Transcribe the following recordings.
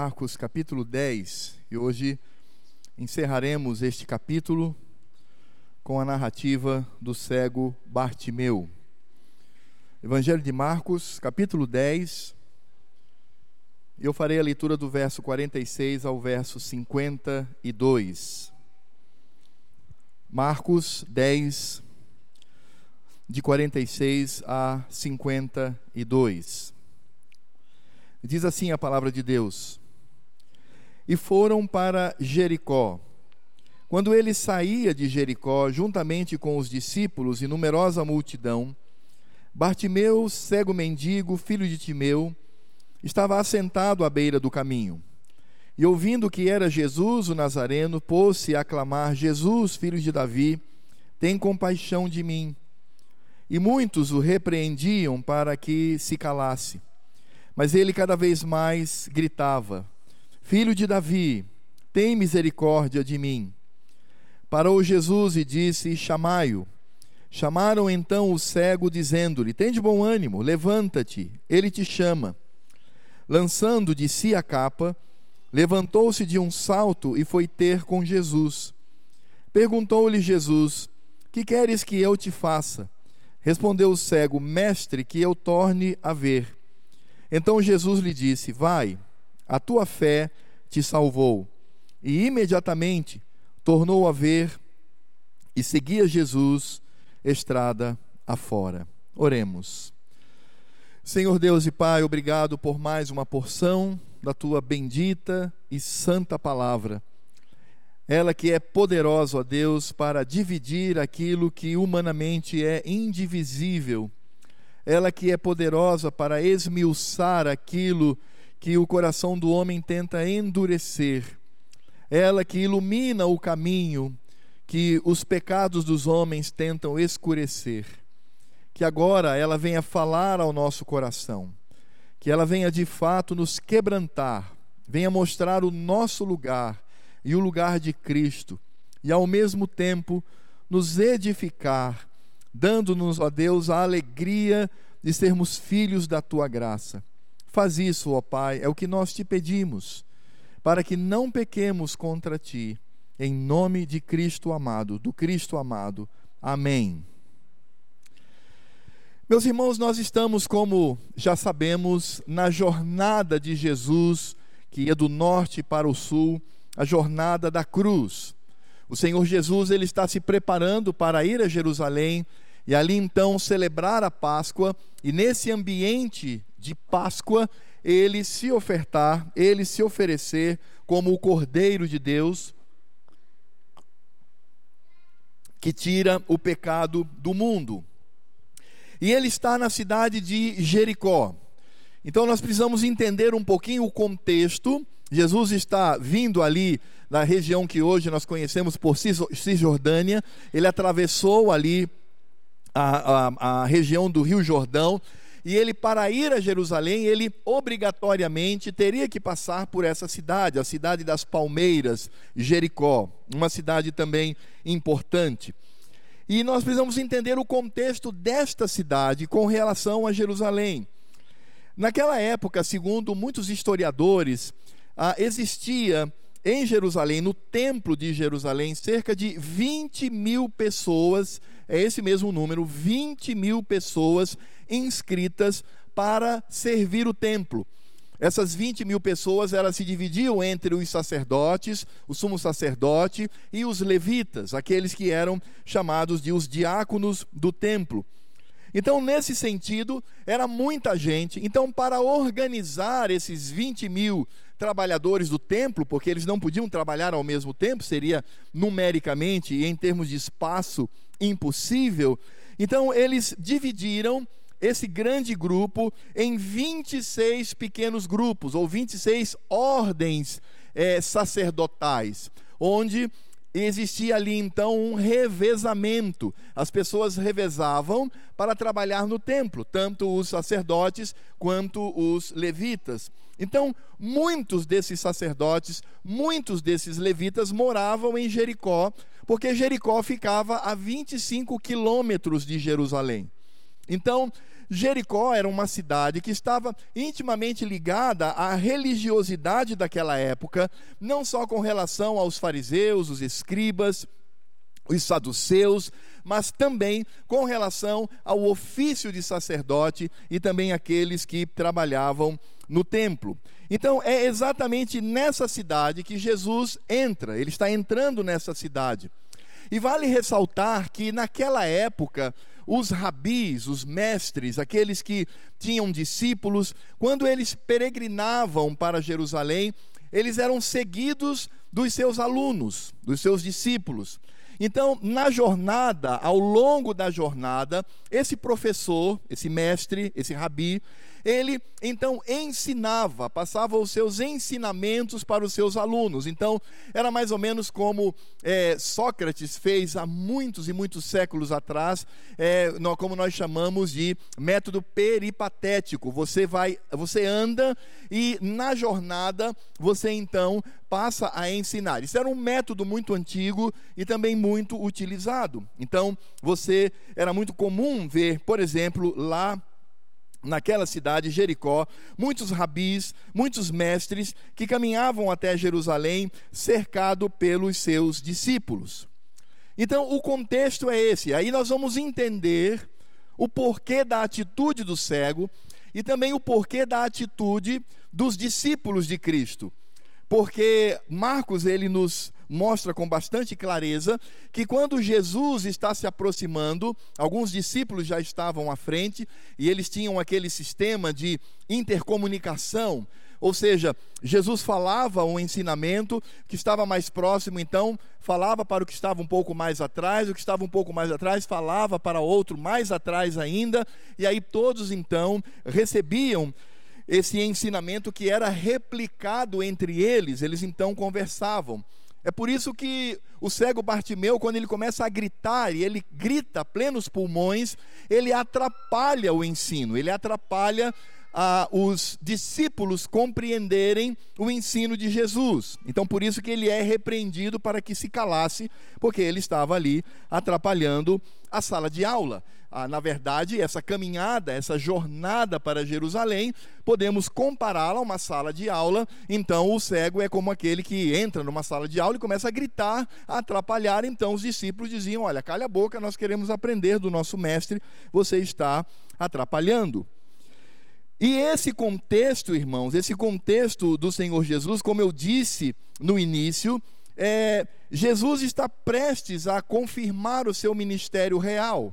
Marcos capítulo 10 e hoje encerraremos este capítulo com a narrativa do cego Bartimeu. Evangelho de Marcos, capítulo 10. Eu farei a leitura do verso 46 ao verso 52. Marcos 10, de 46 a 52. Diz assim a palavra de Deus: E foram para Jericó. Quando ele saía de Jericó, juntamente com os discípulos e numerosa multidão, Bartimeu, cego mendigo, filho de Timeu, estava assentado à beira do caminho. E ouvindo que era Jesus o Nazareno, pôs-se a clamar: Jesus, filho de Davi, tem compaixão de mim. E muitos o repreendiam para que se calasse. Mas ele cada vez mais gritava: Filho de Davi, tem misericórdia de mim. Parou Jesus e disse: Chamai-o. Chamaram então o cego, dizendo-lhe: Tem de bom ânimo, levanta-te, ele te chama. Lançando de si a capa, levantou-se de um salto e foi ter com Jesus. Perguntou-lhe Jesus: Que queres que eu te faça? Respondeu o cego: Mestre, que eu torne a ver. Então Jesus lhe disse: Vai, a tua fé te salvou. E imediatamente tornou a ver e seguia Jesus estrada afora. Oremos. Senhor Deus e Pai, obrigado por mais uma porção da tua bendita e santa palavra. Ela que é poderosa, ó Deus, para dividir aquilo que humanamente é indivisível ela que é poderosa para esmiuçar aquilo que o coração do homem tenta endurecer, ela que ilumina o caminho que os pecados dos homens tentam escurecer. Que agora ela venha falar ao nosso coração, que ela venha de fato nos quebrantar, venha mostrar o nosso lugar e o lugar de Cristo, e ao mesmo tempo nos edificar dando-nos, ó Deus, a alegria de sermos filhos da tua graça. Faz isso, ó Pai, é o que nós te pedimos, para que não pequemos contra ti, em nome de Cristo amado, do Cristo amado. Amém. Meus irmãos, nós estamos, como já sabemos, na jornada de Jesus, que ia do norte para o sul, a jornada da cruz. O Senhor Jesus ele está se preparando para ir a Jerusalém e ali então celebrar a Páscoa e nesse ambiente de Páscoa ele se ofertar, ele se oferecer como o Cordeiro de Deus que tira o pecado do mundo. E ele está na cidade de Jericó. Então nós precisamos entender um pouquinho o contexto. Jesus está vindo ali na região que hoje nós conhecemos por Cisjordânia. Ele atravessou ali a, a, a região do Rio Jordão e ele, para ir a Jerusalém, ele obrigatoriamente teria que passar por essa cidade, a cidade das Palmeiras, Jericó, uma cidade também importante. E nós precisamos entender o contexto desta cidade com relação a Jerusalém. Naquela época, segundo muitos historiadores, ah, existia em Jerusalém, no templo de Jerusalém, cerca de 20 mil pessoas, é esse mesmo número, 20 mil pessoas inscritas para servir o templo. Essas 20 mil pessoas elas se dividiam entre os sacerdotes, o sumo sacerdote e os levitas, aqueles que eram chamados de os diáconos do templo. Então, nesse sentido, era muita gente. Então, para organizar esses 20 mil trabalhadores do templo, porque eles não podiam trabalhar ao mesmo tempo, seria numericamente e em termos de espaço impossível. Então, eles dividiram esse grande grupo em 26 pequenos grupos, ou 26 ordens é, sacerdotais, onde existia ali então um revezamento. As pessoas revezavam para trabalhar no templo, tanto os sacerdotes quanto os levitas. Então, muitos desses sacerdotes, muitos desses levitas moravam em Jericó, porque Jericó ficava a 25 quilômetros de Jerusalém. Então, Jericó era uma cidade que estava intimamente ligada à religiosidade daquela época, não só com relação aos fariseus, os escribas, os saduceus, mas também com relação ao ofício de sacerdote e também aqueles que trabalhavam no templo. Então é exatamente nessa cidade que Jesus entra, ele está entrando nessa cidade. E vale ressaltar que naquela época, os rabis, os mestres, aqueles que tinham discípulos, quando eles peregrinavam para Jerusalém, eles eram seguidos dos seus alunos, dos seus discípulos. Então, na jornada, ao longo da jornada, esse professor, esse mestre, esse rabi, ele então ensinava, passava os seus ensinamentos para os seus alunos. Então, era mais ou menos como é, Sócrates fez há muitos e muitos séculos atrás, é, como nós chamamos de método peripatético. Você vai, você anda e na jornada você então passa a ensinar. Isso era um método muito antigo e também muito utilizado. Então, você era muito comum ver, por exemplo, lá naquela cidade, Jericó, muitos rabis, muitos mestres que caminhavam até Jerusalém, cercado pelos seus discípulos. Então, o contexto é esse. Aí nós vamos entender o porquê da atitude do cego e também o porquê da atitude dos discípulos de Cristo. Porque Marcos ele nos mostra com bastante clareza que quando Jesus está se aproximando, alguns discípulos já estavam à frente e eles tinham aquele sistema de intercomunicação. Ou seja, Jesus falava um ensinamento que estava mais próximo, então falava para o que estava um pouco mais atrás, o que estava um pouco mais atrás falava para outro mais atrás ainda, e aí todos então recebiam esse ensinamento que era replicado entre eles, eles então conversavam. É por isso que o cego Bartimeu, quando ele começa a gritar, e ele grita plenos pulmões, ele atrapalha o ensino, ele atrapalha ah, os discípulos compreenderem o ensino de Jesus. Então, por isso que ele é repreendido para que se calasse, porque ele estava ali atrapalhando a sala de aula. Ah, na verdade, essa caminhada, essa jornada para Jerusalém, podemos compará-la a uma sala de aula. Então, o cego é como aquele que entra numa sala de aula e começa a gritar, a atrapalhar. Então, os discípulos diziam: Olha, calha a boca, nós queremos aprender do nosso mestre, você está atrapalhando. E esse contexto, irmãos, esse contexto do Senhor Jesus, como eu disse no início, é, Jesus está prestes a confirmar o seu ministério real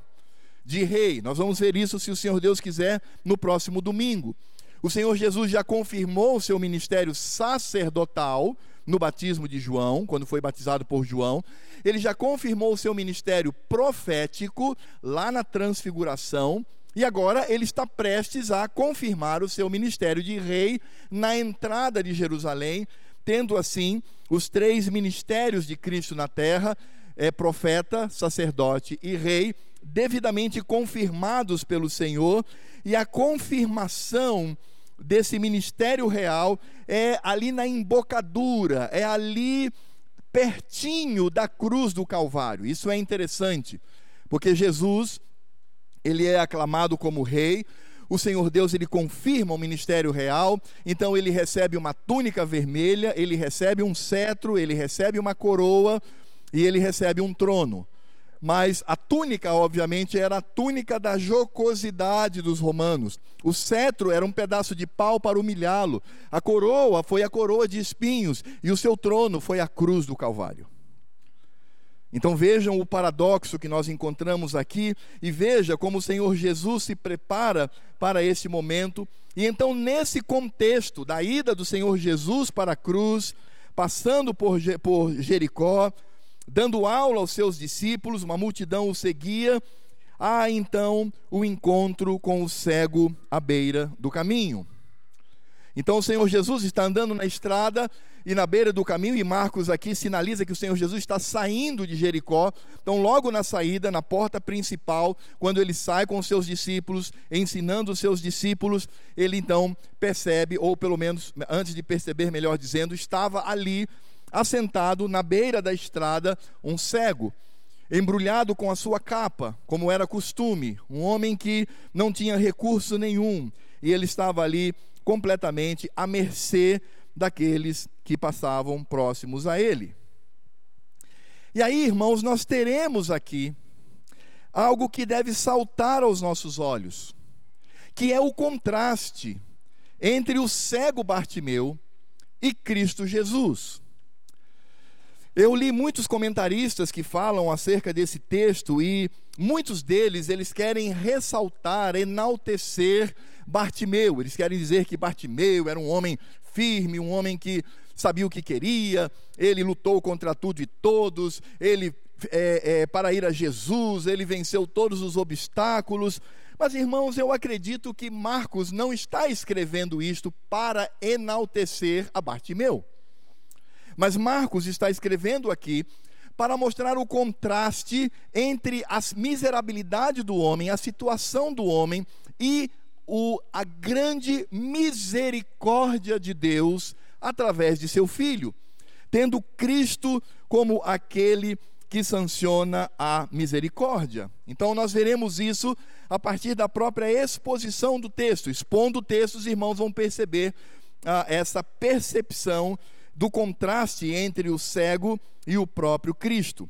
de rei. Nós vamos ver isso, se o Senhor Deus quiser, no próximo domingo. O Senhor Jesus já confirmou o seu ministério sacerdotal no batismo de João, quando foi batizado por João. Ele já confirmou o seu ministério profético lá na transfiguração. E agora ele está prestes a confirmar o seu ministério de rei na entrada de Jerusalém, tendo assim os três ministérios de Cristo na terra: é profeta, sacerdote e rei, devidamente confirmados pelo Senhor, e a confirmação desse ministério real é ali na embocadura, é ali pertinho da cruz do Calvário. Isso é interessante, porque Jesus, ele é aclamado como rei, o Senhor Deus ele confirma o ministério real, então ele recebe uma túnica vermelha, ele recebe um cetro, ele recebe uma coroa e ele recebe um trono mas a túnica, obviamente, era a túnica da jocosidade dos romanos. O cetro era um pedaço de pau para humilhá-lo. A coroa foi a coroa de espinhos e o seu trono foi a cruz do Calvário. Então vejam o paradoxo que nós encontramos aqui e veja como o Senhor Jesus se prepara para esse momento. E então, nesse contexto da ida do Senhor Jesus para a cruz, passando por, Jericó, dando aula aos seus discípulos, uma multidão o seguia. Há então o encontro com o cego à beira do caminho. Então o Senhor Jesus está andando na estrada e na beira do caminho, e Marcos aqui sinaliza que o Senhor Jesus está saindo de Jericó. Então, logo na saída, na porta principal, quando ele sai com os seus discípulos, ensinando os seus discípulos, ele então percebe, ou pelo menos antes de perceber, melhor dizendo, estava ali assentado na beira da estrada um cego. embrulhado com a sua capa, como era costume, um homem que não tinha recurso nenhum, e ele estava ali completamente à mercê daqueles que passavam próximos a ele. E aí, irmãos, nós teremos aqui algo que deve saltar aos nossos olhos, que é o contraste entre o cego Bartimeu e Cristo Jesus. Eu li muitos comentaristas que falam acerca desse texto e muitos deles eles querem ressaltar, enaltecer Bartimeu. Eles querem dizer que Bartimeu era um homem firme, um homem que sabia o que queria, ele lutou contra tudo e todos, ele é, é, para ir a Jesus, ele venceu todos os obstáculos. Mas, irmãos, eu acredito que Marcos não está escrevendo isto para enaltecer a Bartimeu. Mas Marcos está escrevendo aqui para mostrar o contraste entre a miserabilidade do homem, a situação do homem e o, a grande misericórdia de Deus através de seu filho, tendo Cristo como aquele que sanciona a misericórdia. Então nós veremos isso a partir da própria exposição do texto. Expondo o texto, os irmãos vão perceber ah, essa percepção do contraste entre o cego e o próprio Cristo.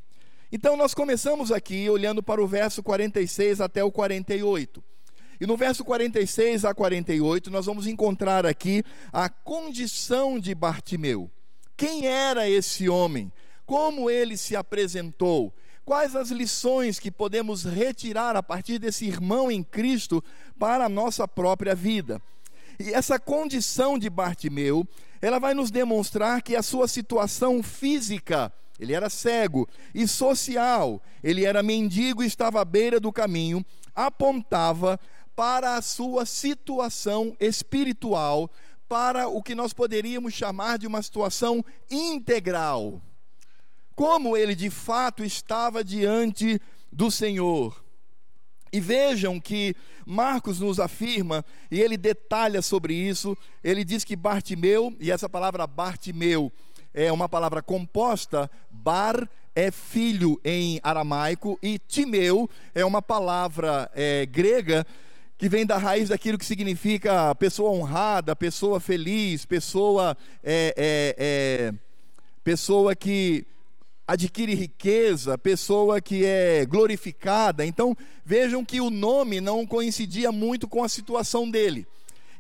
Então nós começamos aqui olhando para o verso 46 até o 48. E no verso 46 a 48 nós vamos encontrar aqui a condição de Bartimeu. Quem era esse homem? Como ele se apresentou? Quais as lições que podemos retirar a partir desse irmão em Cristo para a nossa própria vida? E essa condição de Bartimeu ela vai nos demonstrar que a sua situação física, ele era cego, e social, ele era mendigo e estava à beira do caminho, apontava para a sua situação espiritual, para o que nós poderíamos chamar de uma situação integral. Como ele de fato estava diante do Senhor. E vejam que Marcos nos afirma, e ele detalha sobre isso, ele diz que Bartimeu, e essa palavra Bartimeu é uma palavra composta, Bar é filho em aramaico, e Timeu é uma palavra é, grega que vem da raiz daquilo que significa pessoa honrada, pessoa feliz, pessoa, é, é, é pessoa que adquire riqueza, pessoa que é glorificada. Então, vejam que o nome não coincidia muito com a situação dele.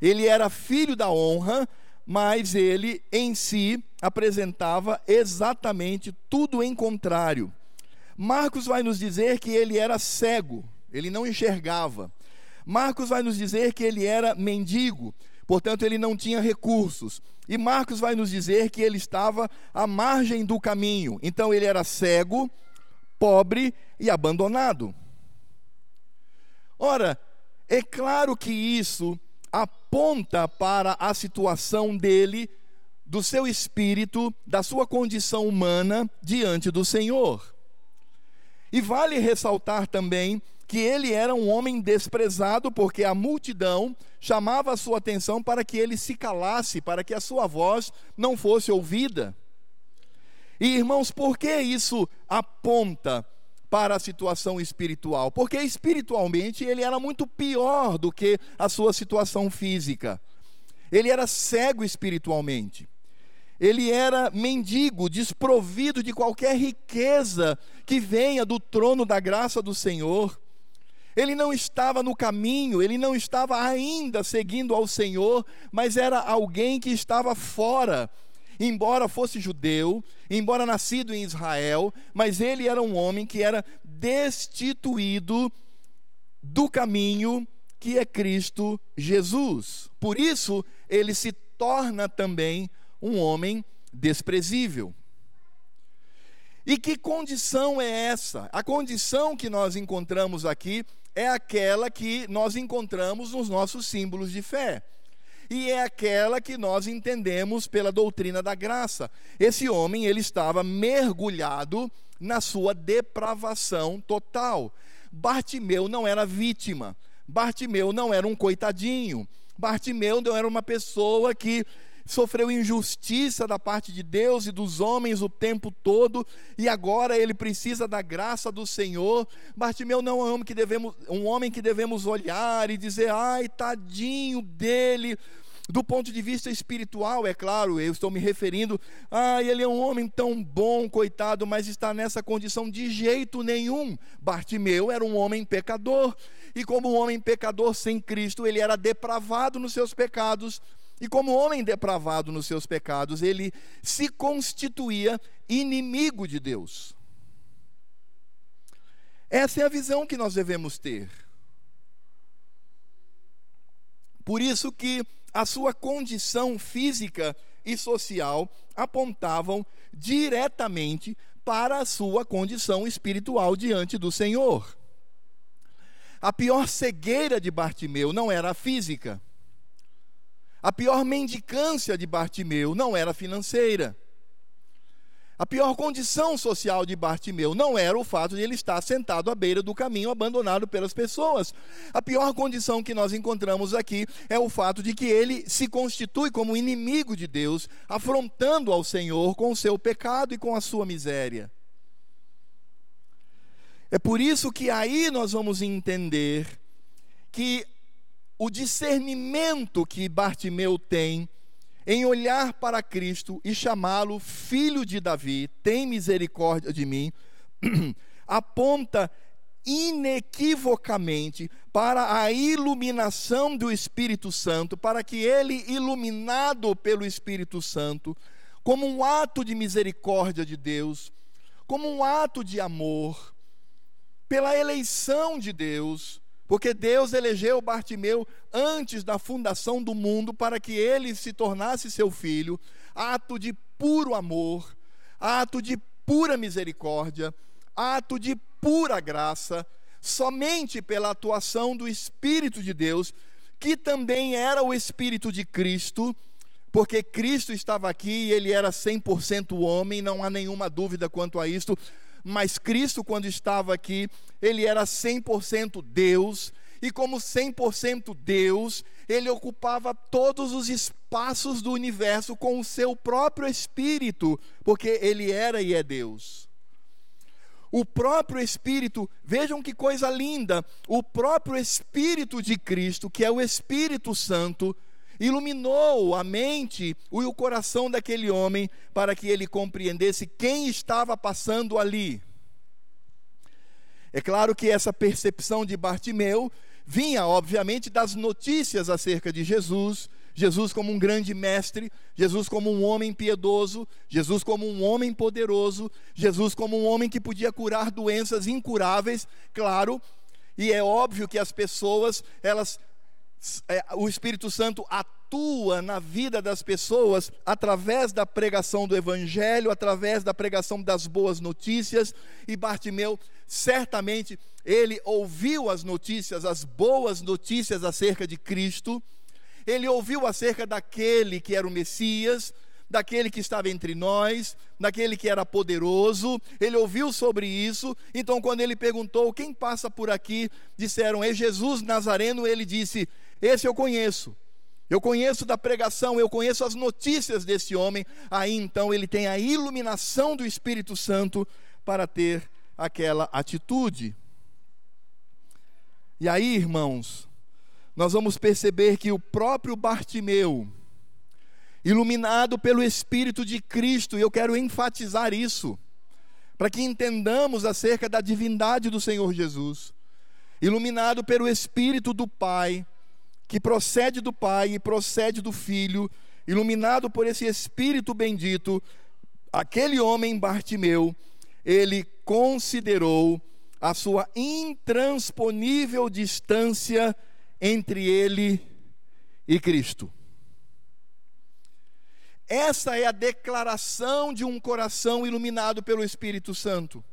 Ele era filho da honra, mas ele em si apresentava exatamente tudo em contrário. Marcos vai nos dizer que ele era cego, ele não enxergava. Marcos vai nos dizer que ele era mendigo, portanto, ele não tinha recursos. E Marcos vai nos dizer que ele estava à margem do caminho. Então ele era cego, pobre e abandonado. Ora, é claro que isso aponta para a situação dele, do seu espírito, da sua condição humana diante do Senhor. E vale ressaltar também que ele era um homem desprezado, porque a multidão chamava a sua atenção para que ele se calasse, para que a sua voz não fosse ouvida. E irmãos, por que isso aponta para a situação espiritual? Porque espiritualmente ele era muito pior do que a sua situação física. Ele era cego espiritualmente. Ele era mendigo, desprovido de qualquer riqueza que venha do trono da graça do Senhor. Ele não estava no caminho, ele não estava ainda seguindo ao Senhor, mas era alguém que estava fora. Embora fosse judeu, embora nascido em Israel, mas ele era um homem que era destituído do caminho que é Cristo Jesus. Por isso, ele se torna também um homem desprezível. E que condição é essa? A condição que nós encontramos aqui é aquela que nós encontramos nos nossos símbolos de fé. E é aquela que nós entendemos pela doutrina da graça. Esse homem, ele estava mergulhado na sua depravação total. Bartimeu não era vítima. Bartimeu não era um coitadinho. Bartimeu não era uma pessoa que sofreu injustiça da parte de Deus e dos homens o tempo todo, e agora ele precisa da graça do Senhor. Bartimeu não é um homem que devemos, um homem que devemos olhar e dizer: "Ai, tadinho dele". Do ponto de vista espiritual, é claro, eu estou me referindo, ah, ele é um homem tão bom, coitado, mas está nessa condição de jeito nenhum. Bartimeu era um homem pecador, e como um homem pecador sem Cristo, ele era depravado nos seus pecados, e como homem depravado nos seus pecados, ele se constituía inimigo de Deus. Essa é a visão que nós devemos ter. Por isso que a sua condição física e social apontavam diretamente para a sua condição espiritual diante do Senhor. A pior cegueira de Bartimeu não era a física. A pior mendicância de Bartimeu não era financeira. A pior condição social de Bartimeu não era o fato de ele estar sentado à beira do caminho, abandonado pelas pessoas. A pior condição que nós encontramos aqui é o fato de que ele se constitui como inimigo de Deus, afrontando ao Senhor com o seu pecado e com a sua miséria. É por isso que aí nós vamos entender que o discernimento que Bartimeu tem em olhar para Cristo e chamá-lo filho de Davi, tem misericórdia de mim, aponta inequivocamente para a iluminação do Espírito Santo, para que ele, iluminado pelo Espírito Santo, como um ato de misericórdia de Deus, como um ato de amor, pela eleição de Deus, porque Deus elegeu Bartimeu antes da fundação do mundo para que ele se tornasse seu filho, ato de puro amor, ato de pura misericórdia, ato de pura graça, somente pela atuação do Espírito de Deus, que também era o Espírito de Cristo, porque Cristo estava aqui e ele era 100% homem, não há nenhuma dúvida quanto a isto mas Cristo, quando estava aqui, ele era 100% Deus, e como 100% Deus, ele ocupava todos os espaços do universo com o seu próprio espírito, porque ele era e é Deus. O próprio Espírito, vejam que coisa linda, o próprio Espírito de Cristo, que é o Espírito Santo, iluminou a mente e o coração daquele homem para que ele compreendesse quem estava passando ali. É claro que essa percepção de Bartimeu vinha, obviamente, das notícias acerca de Jesus, Jesus como um grande mestre, Jesus como um homem piedoso, Jesus como um homem poderoso, Jesus como um homem que podia curar doenças incuráveis, claro, e é óbvio que as pessoas, elas o Espírito Santo atua na vida das pessoas através da pregação do Evangelho, através da pregação das boas notícias, e Bartimeu, certamente, ele ouviu as notícias, as boas notícias acerca de Cristo, ele ouviu acerca daquele que era o Messias, daquele que estava entre nós, daquele que era poderoso, ele ouviu sobre isso, então quando ele perguntou quem passa por aqui, disseram é Jesus Nazareno, ele disse: esse eu conheço. Eu conheço da pregação, eu conheço as notícias desse homem. Aí então ele tem a iluminação do Espírito Santo para ter aquela atitude. E aí, irmãos, nós vamos perceber que o próprio Bartimeu, iluminado pelo Espírito de Cristo, e eu quero enfatizar isso, para que entendamos acerca da divindade do Senhor Jesus, iluminado pelo Espírito do Pai, que procede do Pai e procede do Filho, iluminado por esse Espírito bendito, aquele homem Bartimeu, ele considerou a sua intransponível distância entre ele e Cristo. Essa é a declaração de um coração iluminado pelo Espírito Santo.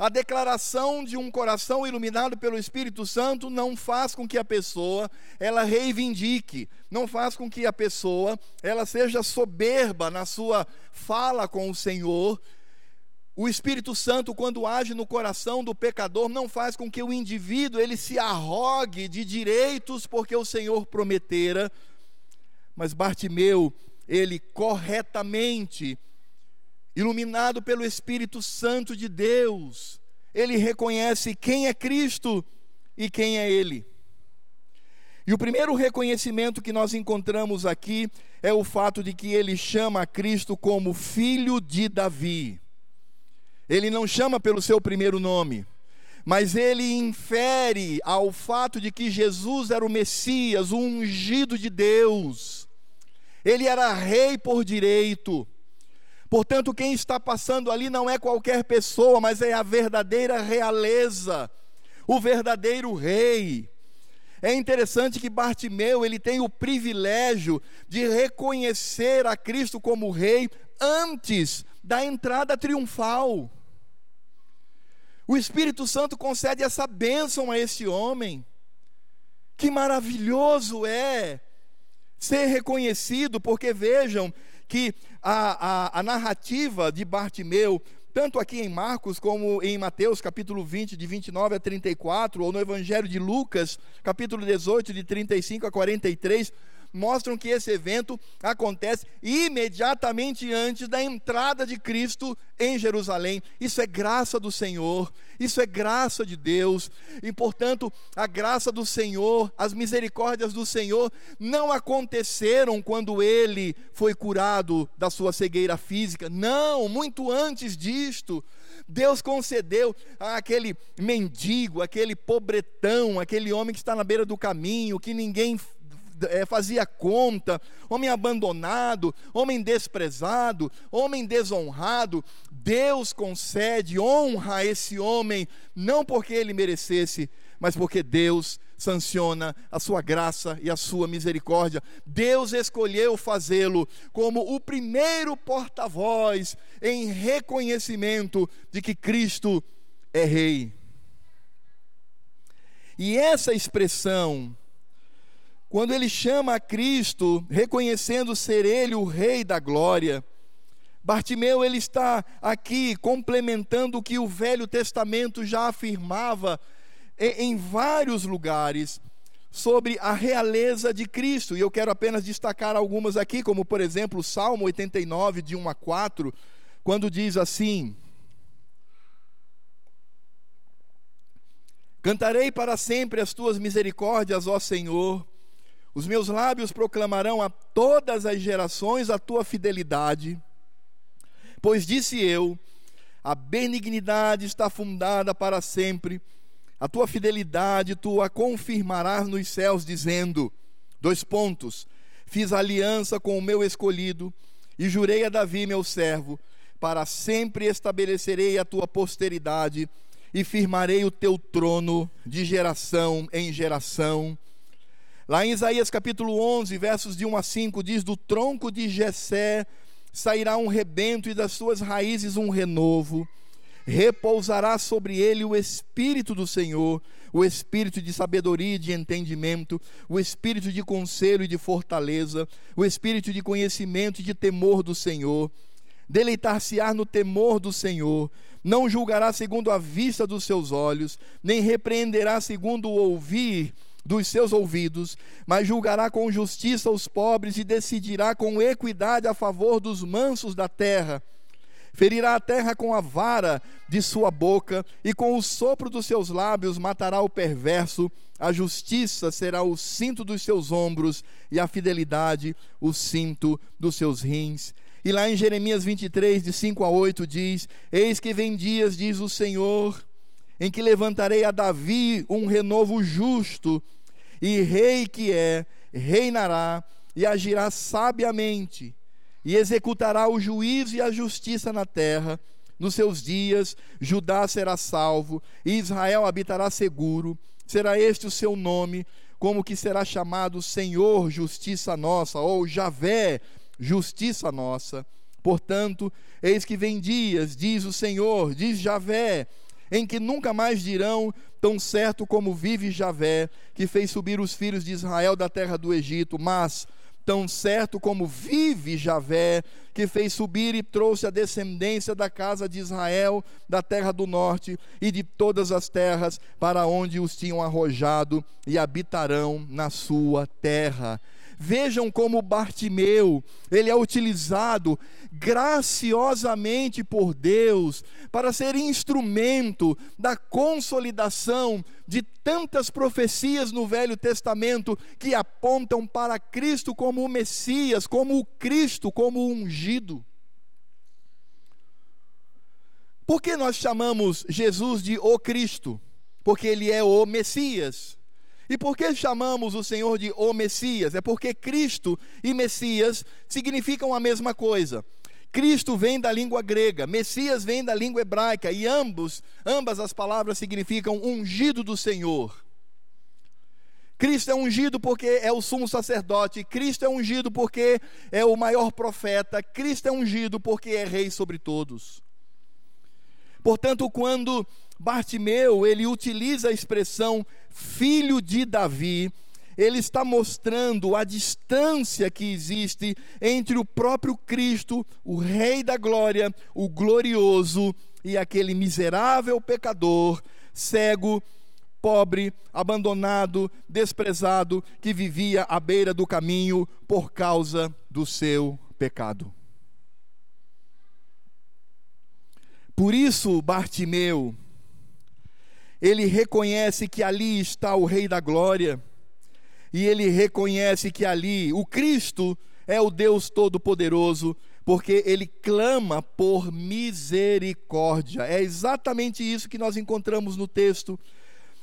A declaração de um coração iluminado pelo Espírito Santo não faz com que a pessoa ela reivindique, não faz com que a pessoa ela seja soberba na sua fala com o Senhor. O Espírito Santo, quando age no coração do pecador, não faz com que o indivíduo ele se arrogue de direitos porque o Senhor prometera, mas Bartimeu, ele corretamente, iluminado pelo Espírito Santo de Deus, ele reconhece quem é Cristo e quem é Ele. E o primeiro reconhecimento que nós encontramos aqui é o fato de que ele chama Cristo como filho de Davi. Ele não chama pelo seu primeiro nome, mas ele infere ao fato de que Jesus era o Messias, o ungido de Deus. Ele era rei por direito. Portanto, quem está passando ali não é qualquer pessoa, mas é a verdadeira realeza, o verdadeiro rei. É interessante que Bartimeu, ele tem o privilégio de reconhecer a Cristo como rei antes da entrada triunfal. O Espírito Santo concede essa bênção a esse homem. Que maravilhoso é ser reconhecido, porque vejam que a, a, a narrativa de Bartimeu tanto aqui em Marcos como em Mateus, capítulo 20, de 29 a 34, ou no Evangelho de Lucas, capítulo 18, de 35 a 43, mostram que esse evento acontece imediatamente antes da entrada de Cristo em Jerusalém. Isso é graça do Senhor, isso é graça de Deus, e portanto, a graça do Senhor, as misericórdias do Senhor não aconteceram quando ele foi curado da sua cegueira física, não, muito antes disto. Deus concedeu àquele mendigo, aquele pobretão, aquele homem que está na beira do caminho, que ninguém é, fazia conta, homem abandonado, homem desprezado, homem desonrado. Deus concede honra a esse homem, não porque ele merecesse, mas porque Deus sanciona a sua graça e a sua misericórdia. Deus escolheu fazê-lo como o primeiro porta-voz em reconhecimento de que Cristo é Rei. E essa expressão quando ele chama a Cristo, reconhecendo ser ele o rei da glória, Bartimeu ele está aqui complementando o que o Velho Testamento já afirmava em, vários lugares sobre a realeza de Cristo. E eu quero apenas destacar algumas aqui, como por exemplo, o Salmo 89 de 1 a 4, quando diz assim: Cantarei para sempre as tuas misericórdias, ó Senhor os meus lábios proclamarão a todas as gerações a tua fidelidade. Pois disse eu: a benignidade está fundada para sempre. A tua fidelidade tu a confirmarás nos céus, dizendo: dois pontos. Fiz aliança com o meu escolhido e jurei a Davi, meu servo, para sempre estabelecerei a tua posteridade e firmarei o teu trono de geração em geração. Lá em Isaías capítulo 11, versos de 1 a 5, diz: Do tronco de Jessé sairá um rebento e das suas raízes um renovo. Repousará sobre ele o espírito do Senhor, o espírito de sabedoria e de entendimento, o espírito de conselho e de fortaleza, o espírito de conhecimento e de temor do Senhor. Deleitar-se-á no temor do Senhor, não julgará segundo a vista dos seus olhos, nem repreenderá segundo o ouvir dos seus ouvidos, mas julgará com justiça os pobres e decidirá com equidade a favor dos mansos da terra. Ferirá a terra com a vara de sua boca, e com o sopro dos seus lábios matará o perverso. A justiça será o cinto dos seus ombros, e a fidelidade o cinto dos seus rins. E lá em Jeremias 23, de 5 a 8, diz: Eis que vem dias, diz o Senhor, em que levantarei a Davi um renovo justo, e rei que é, reinará e agirá sabiamente, e executará o juízo e a justiça na terra. Nos seus dias, Judá será salvo, e Israel habitará seguro. Será este o seu nome, como que será chamado Senhor, justiça nossa, ou Javé, justiça nossa. Portanto, eis que vem dias, diz o Senhor, diz Javé, em que nunca mais dirão, tão certo como vive Javé, que fez subir os filhos de Israel da terra do Egito, mas tão certo como vive Javé, que fez subir e trouxe a descendência da casa de Israel, da terra do norte e de todas as terras para onde os tinham arrojado, e habitarão na sua terra. Vejam como Bartimeu, ele é utilizado graciosamente por Deus para ser instrumento da consolidação de tantas profecias no Velho Testamento que apontam para Cristo como o Messias, como o Cristo, como o ungido. Por que nós chamamos Jesus de o Cristo? Porque ele é o Messias. E por que chamamos o Senhor de o Messias? É porque Cristo e Messias significam a mesma coisa. Cristo vem da língua grega, Messias vem da língua hebraica, e ambos, ambas as palavras significam ungido do Senhor. Cristo é ungido porque é o sumo sacerdote, Cristo é ungido porque é o maior profeta, Cristo é ungido porque é rei sobre todos. Portanto, quando Bartimeu, ele utiliza a expressão filho de Davi, ele está mostrando a distância que existe entre o próprio Cristo, o Rei da Glória, o glorioso, e aquele miserável pecador, cego, pobre, abandonado, desprezado, que vivia à beira do caminho por causa do seu pecado. Por isso, Bartimeu, ele reconhece que ali está o Rei da Glória, e ele reconhece que ali o Cristo é o Deus Todo-Poderoso, porque ele clama por misericórdia. É exatamente isso que nós encontramos no texto,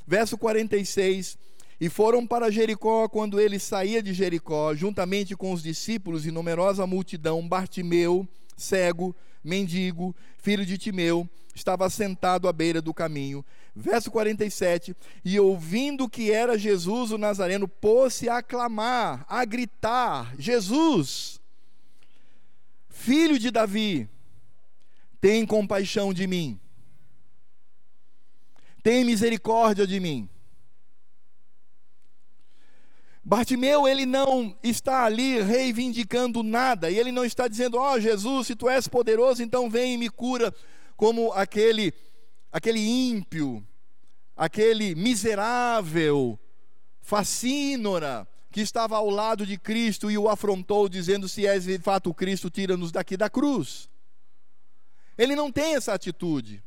verso 46. E foram para Jericó quando ele saía de Jericó, juntamente com os discípulos e numerosa multidão, Bartimeu, cego, mendigo, filho de Timeu, estava sentado à beira do caminho. Verso 47: E ouvindo que era Jesus o Nazareno, pôs-se a clamar, a gritar: Jesus, filho de Davi, tem compaixão de mim. Tem misericórdia de mim. Bartimeu, ele não está ali reivindicando nada, e ele não está dizendo: Ó oh, Jesus, se tu és poderoso, então vem e me cura, como aquele, aquele ímpio, aquele miserável, facínora, que estava ao lado de Cristo e o afrontou, dizendo: Se és de fato Cristo, tira-nos daqui da cruz. Ele não tem essa atitude,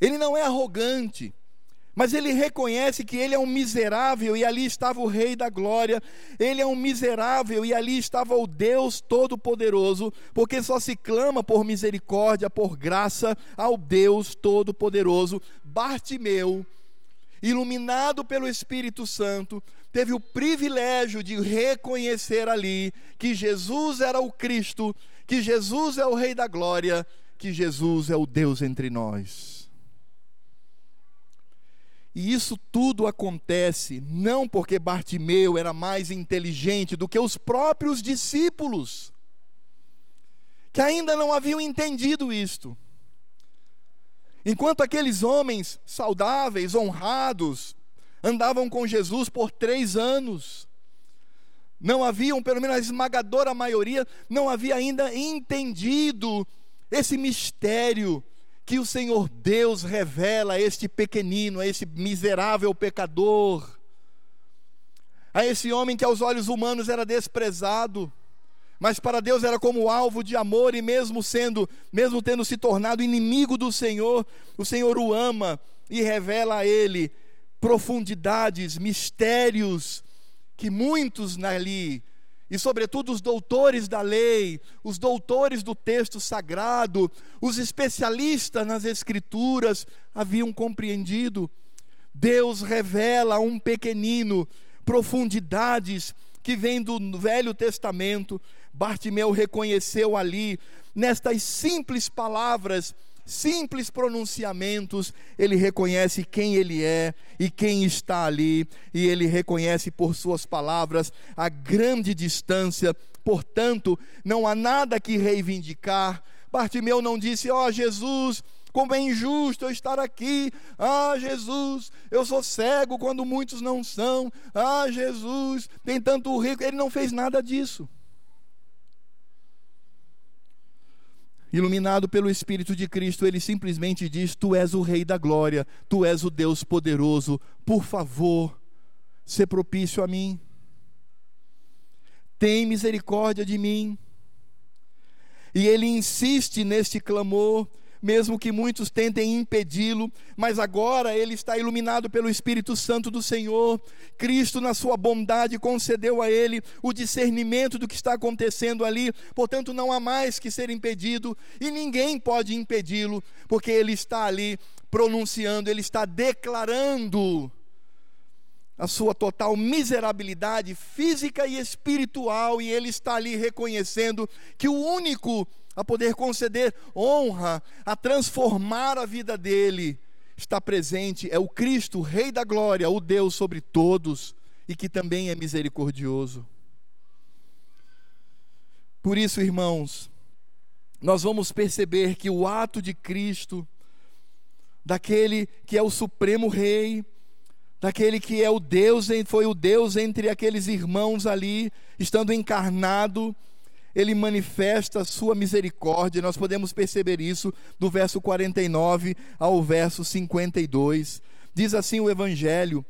ele não é arrogante, mas ele reconhece que ele é um miserável e ali estava o Rei da Glória, ele é um miserável e ali estava o Deus Todo-Poderoso, porque só se clama por misericórdia, por graça ao Deus Todo-Poderoso. Bartimeu, iluminado pelo Espírito Santo, teve o privilégio de reconhecer ali que Jesus era o Cristo, que Jesus é o Rei da Glória, que Jesus é o Deus entre nós. E isso tudo acontece não porque Bartimeu era mais inteligente do que os próprios discípulos, que ainda não haviam entendido isto. Enquanto aqueles homens saudáveis, honrados, andavam com Jesus por três anos, não haviam, pelo menos a esmagadora maioria, não havia ainda entendido esse mistério que o Senhor Deus revela a este pequenino, a este miserável pecador, a esse homem que aos olhos humanos era desprezado, mas para Deus era como alvo de amor e mesmo sendo, mesmo tendo se tornado inimigo do Senhor, o Senhor o ama e revela a ele profundidades, mistérios que muitos ali e, sobretudo, os doutores da lei, os doutores do texto sagrado, os especialistas nas Escrituras haviam compreendido. Deus revela a um pequenino profundidades que vêm do Velho Testamento. Bartimeu reconheceu ali, nestas simples palavras, simples pronunciamentos, ele reconhece quem ele é e quem está ali, e ele reconhece por suas palavras a grande distância, portanto, não há nada que reivindicar. Bartimeu não disse, ó oh, Jesus, como é injusto eu estar aqui. Ah, Jesus, eu sou cego quando muitos não são. Ah, Jesus, tem tanto rico. Ele não fez nada disso. Iluminado pelo Espírito de Cristo, ele simplesmente diz: Tu és o Rei da glória, tu és o Deus poderoso, por favor, se propício a mim. tem misericórdia de mim. E ele insiste neste clamor, mesmo que muitos tentem impedi-lo, mas agora ele está iluminado pelo Espírito Santo do Senhor. Cristo, na sua bondade, concedeu a ele o discernimento do que está acontecendo ali, portanto, não há mais que ser impedido, e ninguém pode impedi-lo, porque ele está ali pronunciando, ele está declarando a sua total miserabilidade física e espiritual, e ele está ali reconhecendo que o único a poder conceder honra, a transformar a vida dele, está presente, é o Cristo, Rei da Glória, o Deus sobre todos e que também é misericordioso. Por isso, irmãos, nós vamos perceber que o ato de Cristo, daquele que é o supremo Rei, daquele que é o Deus, foi o Deus entre aqueles irmãos ali, estando encarnado, ele manifesta a sua misericórdia. Nós podemos perceber isso do verso 49 ao verso 52. Diz assim o evangelho: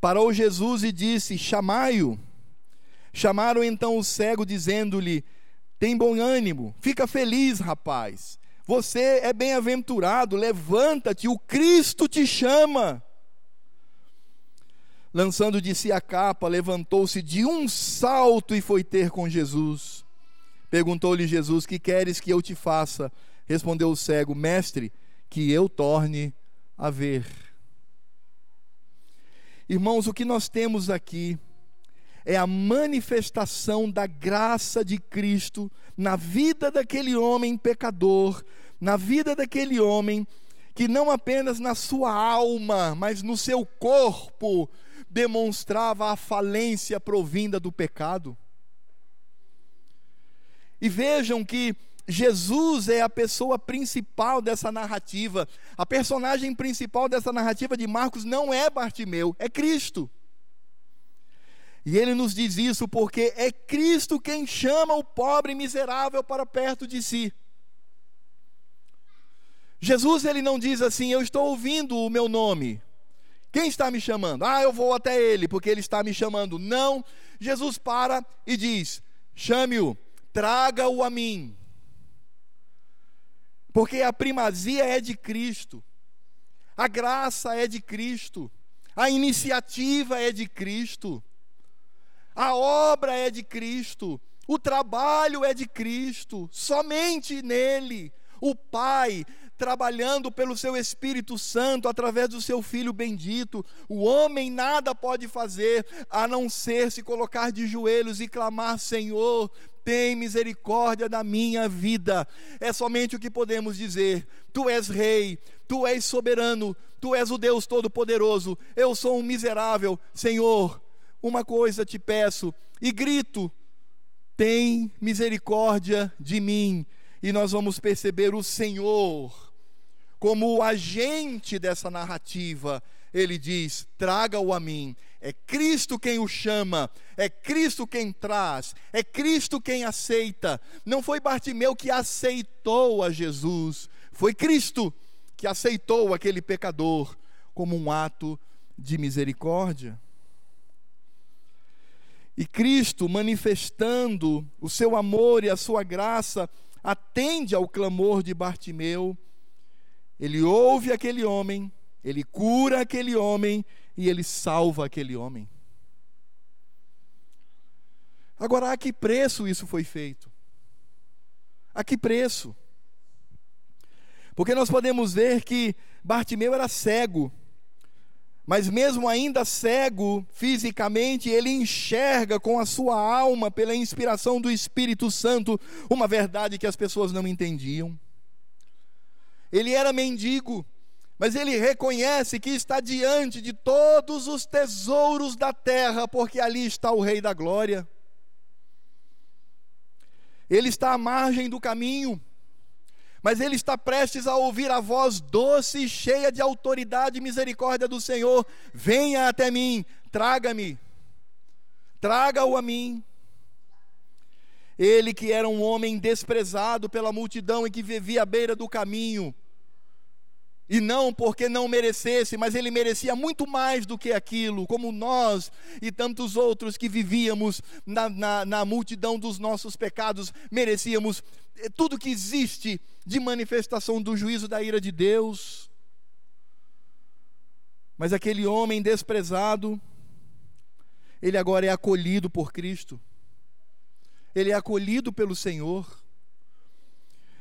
Parou Jesus e disse: Chamai-o. Chamaram então o cego, dizendo-lhe: Tem bom ânimo, fica feliz, rapaz. Você é bem-aventurado, levanta-te, o Cristo te chama. Lançando de si a capa, levantou-se de um salto e foi ter com Jesus. Perguntou-lhe Jesus: Que queres que eu te faça? Respondeu o cego: Mestre, que eu torne a ver. Irmãos, o que nós temos aqui é a manifestação da graça de Cristo na vida daquele homem pecador, na vida daquele homem que não apenas na sua alma, mas no seu corpo demonstrava a falência provinda do pecado. E vejam que Jesus é a pessoa principal dessa narrativa. A personagem principal dessa narrativa de Marcos não é Bartimeu, é Cristo. E ele nos diz isso porque é Cristo quem chama o pobre miserável para perto de si. Jesus ele não diz assim: "Eu estou ouvindo o meu nome. Quem está me chamando? Ah, eu vou até ele porque ele está me chamando." Não. Jesus para e diz: "Chame-o." Traga-o a mim. Porque a primazia é de Cristo, a graça é de Cristo, a iniciativa é de Cristo, a obra é de Cristo, o trabalho é de Cristo, somente nele. O Pai trabalhando pelo seu Espírito Santo através do seu Filho bendito. O homem nada pode fazer a não ser se colocar de joelhos e clamar: Senhor, tem misericórdia da minha vida. É somente o que podemos dizer. Tu és rei, tu és soberano, tu és o Deus todo-poderoso. Eu sou um miserável, Senhor. Uma coisa te peço e grito: tem misericórdia de mim. E nós vamos perceber o Senhor como o agente dessa narrativa, ele diz: traga-o a mim. É Cristo quem o chama, é Cristo quem traz, é Cristo quem aceita. Não foi Bartimeu que aceitou a Jesus, foi Cristo que aceitou aquele pecador como um ato de misericórdia. E Cristo, manifestando o seu amor e a sua graça, atende ao clamor de Bartimeu ele ouve aquele homem, ele cura aquele homem e ele salva aquele homem. Agora, a que preço isso foi feito? A que preço? Porque nós podemos ver que Bartimeu era cego, mas mesmo ainda cego fisicamente, ele enxerga com a sua alma, pela inspiração do Espírito Santo, uma verdade que as pessoas não entendiam. Ele era mendigo, mas ele reconhece que está diante de todos os tesouros da terra, porque ali está o Rei da Glória. Ele está à margem do caminho, mas ele está prestes a ouvir a voz doce e cheia de autoridade e misericórdia do Senhor: Venha até mim, traga-me, traga-o a mim. Ele que era um homem desprezado pela multidão e que vivia à beira do caminho, E não porque não merecesse, mas ele merecia muito mais do que aquilo, como nós e tantos outros que vivíamos na, na, na multidão dos nossos pecados, merecíamos eh, tudo que existe de manifestação do juízo da ira de Deus. Mas aquele homem desprezado, ele agora é acolhido por Cristo, ele é acolhido pelo Senhor,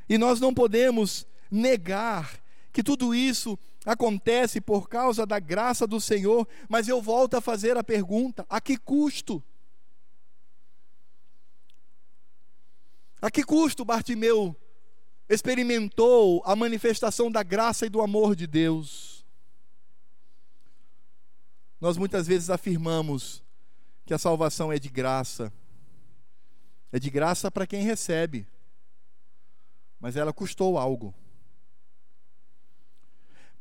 e nós não podemos negar que tudo isso acontece por causa da graça do Senhor, mas eu volto a fazer a pergunta: a que custo? A que custo Bartimeu experimentou a manifestação da graça e do amor de Deus? Nós muitas vezes afirmamos que a salvação é de graça, é de graça para quem recebe, mas ela custou algo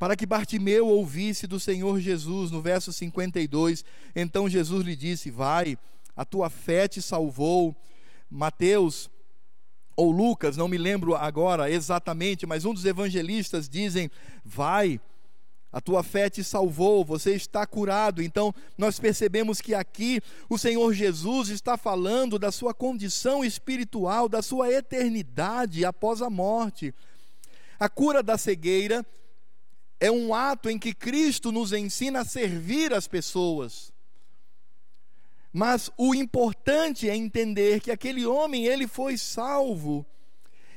para que Bartimeu ouvisse do Senhor Jesus, no verso 52. Então Jesus lhe disse: Vai, a tua fé te salvou. Mateus ou Lucas, não me lembro agora exatamente, mas um dos evangelistas dizem: Vai, a tua fé te salvou, você está curado. Então, nós percebemos que aqui o Senhor Jesus está falando da sua condição espiritual, da sua eternidade após a morte. A cura da cegueira é um ato em que Cristo nos ensina a servir as pessoas. Mas o importante é entender que aquele homem, ele foi salvo.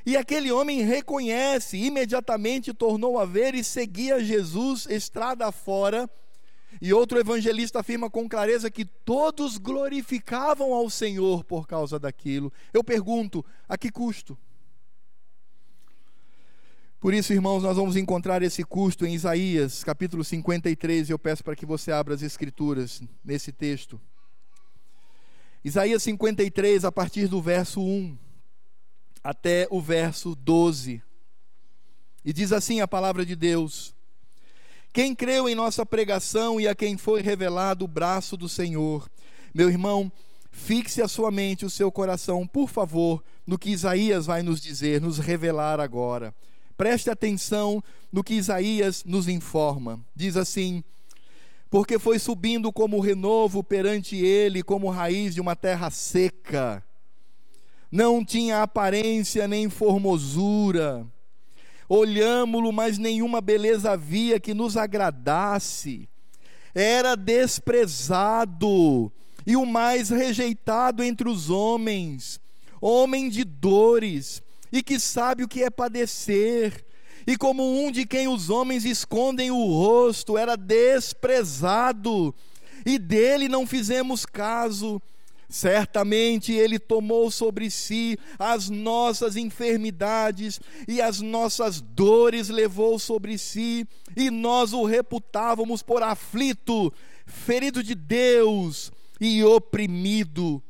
E aquele homem reconhece, imediatamente tornou a ver e seguia Jesus estrada fora. E outro evangelista afirma com clareza que todos glorificavam ao Senhor por causa daquilo. Eu pergunto, a que custo? Por isso, irmãos, nós vamos encontrar esse custo em Isaías, capítulo 53, e eu peço para que você abra as escrituras nesse texto. Isaías 53, a partir do verso 1 até o verso 12. E diz assim a palavra de Deus: Quem creu em nossa pregação e a quem foi revelado o braço do Senhor, meu irmão, fixe a sua mente, o seu coração, por favor, no que Isaías vai nos dizer, nos revelar agora. Preste atenção no que Isaías nos informa. Diz assim: Porque foi subindo como renovo perante ele, como raiz de uma terra seca. Não tinha aparência nem formosura. Olhámo-lo, mas nenhuma beleza havia que nos agradasse. Era desprezado e o mais rejeitado entre os homens, homem de dores e que sabe o que é padecer, e como um de quem os homens escondem o rosto, era desprezado, e dele não fizemos caso. Certamente ele tomou sobre si as nossas enfermidades e as nossas dores levou sobre si, e nós o reputávamos por aflito, ferido de Deus e oprimido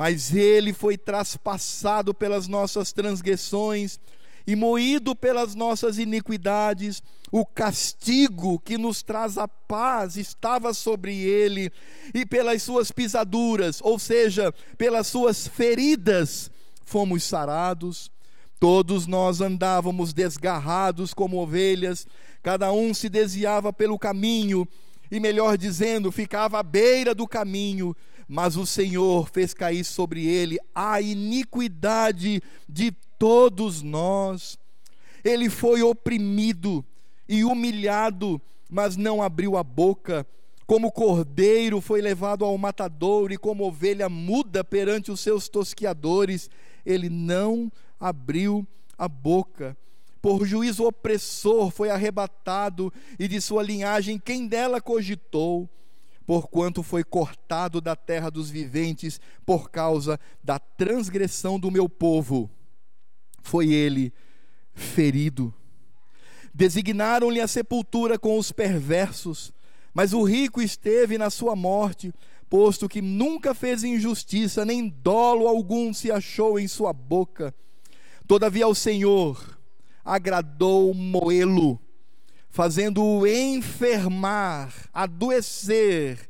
mas ele foi traspassado pelas nossas transgressões e moído pelas nossas iniquidades. O castigo que nos traz a paz estava sobre ele, e pelas suas pisaduras, ou seja, pelas suas feridas, fomos sarados. Todos nós andávamos desgarrados como ovelhas, cada um se desviava pelo caminho, e melhor dizendo, ficava à beira do caminho, mas o Senhor fez cair sobre ele a iniquidade de todos nós. Ele foi oprimido e humilhado, mas não abriu a boca. Como cordeiro foi levado ao matador, e como ovelha muda perante os seus tosquiadores, ele não abriu a boca. Por juízo opressor foi arrebatado, e de sua linhagem quem dela cogitou porquanto foi cortado da terra dos viventes por causa da transgressão do meu povo. Foi ele ferido. Designaram-lhe a sepultura com os perversos, mas o rico esteve na sua morte, posto que nunca fez injustiça, nem dolo algum se achou em sua boca. Todavia ao Senhor agradou moê-lo fazendo-o enfermar, adoecer,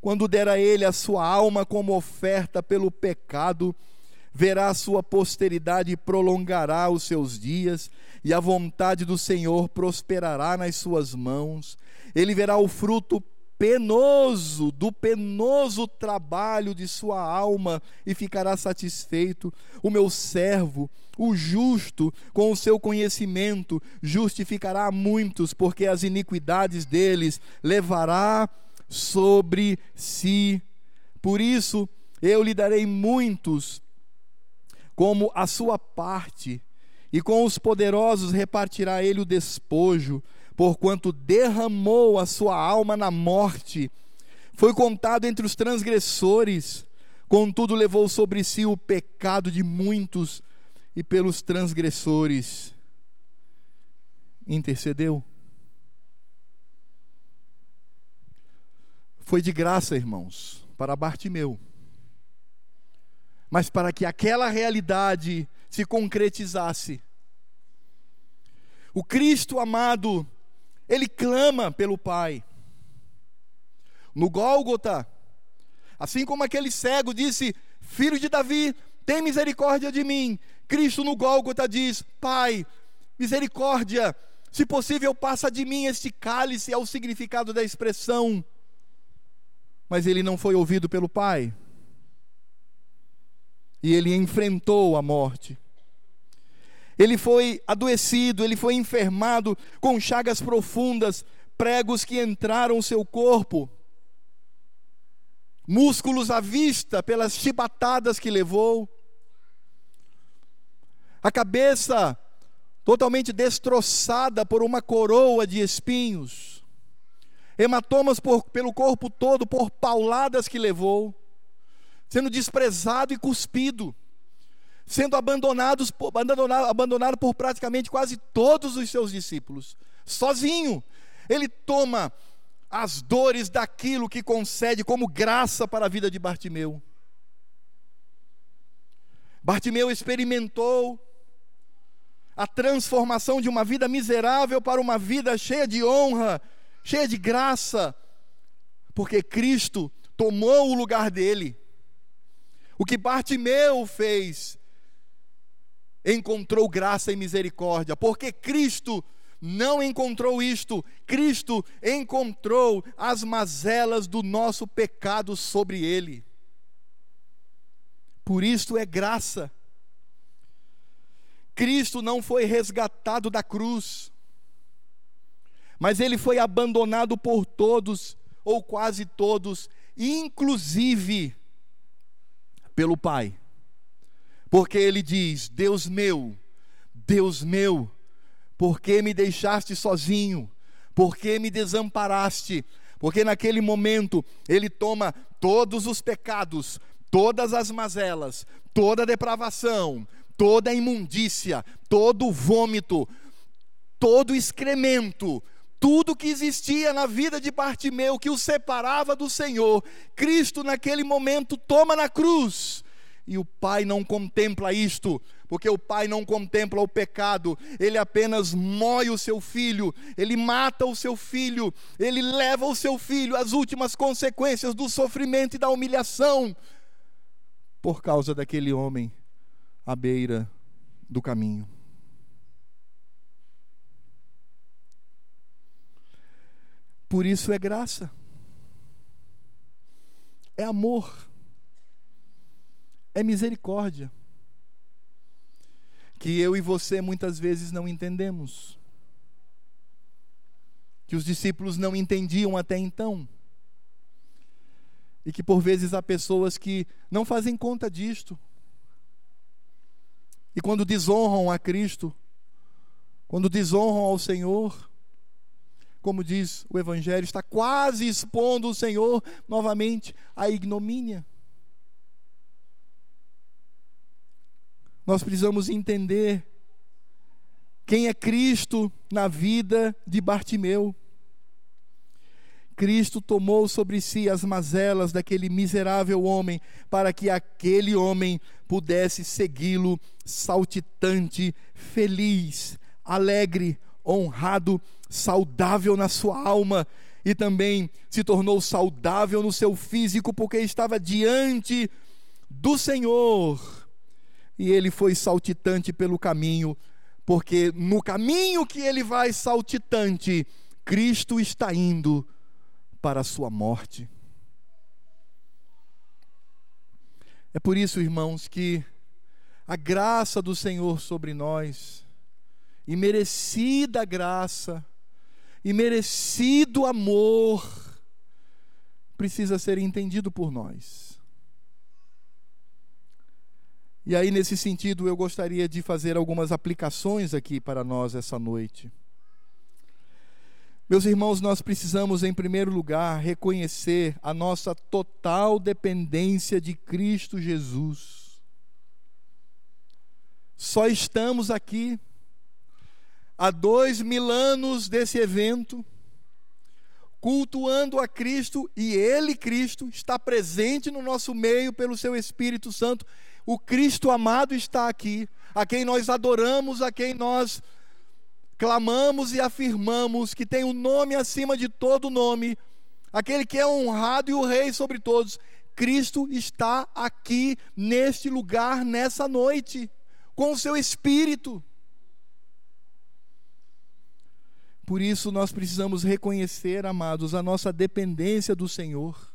quando dera ele a sua alma como oferta pelo pecado, verá a sua posteridade e prolongará os seus dias, e a vontade do Senhor prosperará nas suas mãos. Ele verá o fruto penoso, do penoso trabalho de sua alma e ficará satisfeito. O meu servo, o justo, com o seu conhecimento, justificará a muitos, porque as iniquidades deles levará sobre si. Por isso, eu lhe darei muitos como a sua parte, e com os poderosos repartirá ele o despojo, porquanto derramou a sua alma na morte. Foi contado entre os transgressores, contudo levou sobre si o pecado de muitos, e pelos transgressores intercedeu. Foi de graça, irmãos, para Bartimeu mas para que aquela realidade se concretizasse. O Cristo amado, ele clama pelo Pai. No Gólgota, assim como aquele cego disse: Filho de Davi, tem misericórdia de mim. Cristo no Gólgota diz: Pai, misericórdia, se possível, passa de mim este cálice, é o significado da expressão. Mas ele não foi ouvido pelo Pai e ele enfrentou a morte. Ele foi adoecido, ele foi enfermado com chagas profundas, pregos que entraram no seu corpo, músculos à vista pelas chibatadas que levou, a cabeça totalmente destroçada por uma coroa de espinhos, hematomas por, pelo corpo todo por pauladas que levou sendo desprezado e cuspido, sendo abandonados, abandonado, abandonado por praticamente quase todos os seus discípulos, sozinho. Ele toma as dores daquilo que concede como graça para a vida de Bartimeu. Bartimeu experimentou a transformação de uma vida miserável para uma vida cheia de honra, cheia de graça, porque Cristo tomou o lugar dele. O que Bartimeu fez, encontrou graça e misericórdia, porque Cristo não encontrou isto, Cristo encontrou as mazelas do nosso pecado sobre ele. Por isto é graça. Cristo não foi resgatado da cruz, mas ele foi abandonado por todos, ou quase todos, inclusive pelo Pai. Porque ele diz: Deus meu, Deus meu, por que me deixaste sozinho? Por que me desamparaste? Porque naquele momento ele toma todos os pecados, todas as mazelas, toda a depravação, toda a imundícia, todo o vômito, todo o excremento, tudo que existia na vida de Bartimeu que o separava do Senhor, Cristo naquele momento toma na cruz. E o Pai não contempla isto, porque o Pai não contempla o pecado, ele apenas moe o seu filho, ele mata o seu filho, ele leva o seu filho às últimas consequências do sofrimento e da humilhação, por causa daquele homem à beira do caminho. Por isso é graça, é amor, é misericórdia, que eu e você muitas vezes não entendemos, que os discípulos não entendiam até então, e que por vezes há pessoas que não fazem conta disto, e quando desonram a Cristo, quando desonram ao Senhor, como diz o Evangelho, está quase expondo o Senhor novamente à ignomínia. Nós precisamos entender quem é Cristo na vida de Bartimeu. Cristo tomou sobre si as mazelas daquele miserável homem, para que aquele homem pudesse segui-lo saltitante, feliz, alegre, honrado saudável na sua alma e também se tornou saudável no seu físico, porque estava diante do Senhor. E ele foi saltitante pelo caminho, porque no caminho que ele vai saltitante, Cristo está indo para a sua morte. É por isso, irmãos, que a graça do Senhor sobre nós, e merecida graça, e merecido amor, precisa ser entendido por nós. E aí, nesse sentido, eu gostaria de fazer algumas aplicações aqui para nós essa noite. Meus irmãos, nós precisamos, em primeiro lugar, reconhecer a nossa total dependência de Cristo Jesus. Só estamos aqui há dois mil anos desse evento, cultuando a Cristo, e Ele, Cristo, está presente no nosso meio pelo Seu Espírito Santo. O Cristo amado está aqui, a quem nós adoramos, a quem nós clamamos e afirmamos que tem o um nome acima de todo nome, aquele que é honrado e o rei sobre todos. Cristo está aqui neste lugar nessa noite, com o seu espírito. Por isso nós precisamos reconhecer, amados, a nossa dependência do Senhor.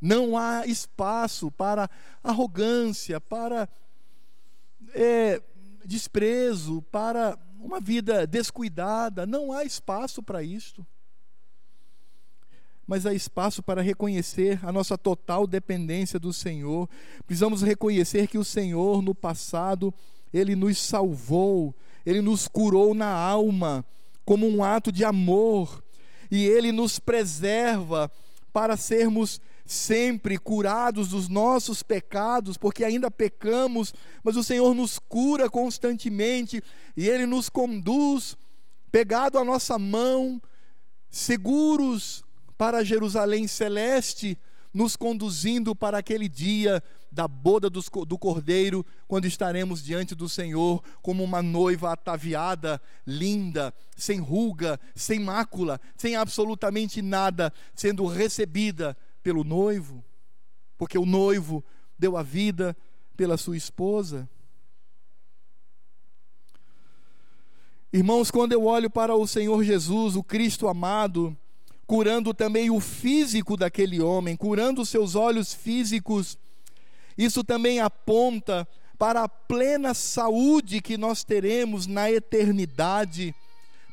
Não há espaço para arrogância, para é, desprezo, para uma vida descuidada. Não há espaço para isto. Mas há espaço para reconhecer a nossa total dependência do Senhor. Precisamos reconhecer que o Senhor, no passado, Ele nos salvou, Ele nos curou na alma, como um ato de amor, e Ele nos preserva para sermos sempre curados dos nossos pecados, porque ainda pecamos, mas o Senhor nos cura constantemente e Ele nos conduz, pegado à nossa mão, seguros para Jerusalém celeste, nos conduzindo para aquele dia da boda do Cordeiro, quando estaremos diante do Senhor como uma noiva ataviada, linda, sem ruga, sem mácula, sem absolutamente nada, sendo recebida pelo noivo, porque o noivo deu a vida pela sua esposa. Irmãos, quando eu olho para o Senhor Jesus, o Cristo amado, curando também o físico daquele homem, curando seus olhos físicos, isso também aponta para a plena saúde que nós teremos na eternidade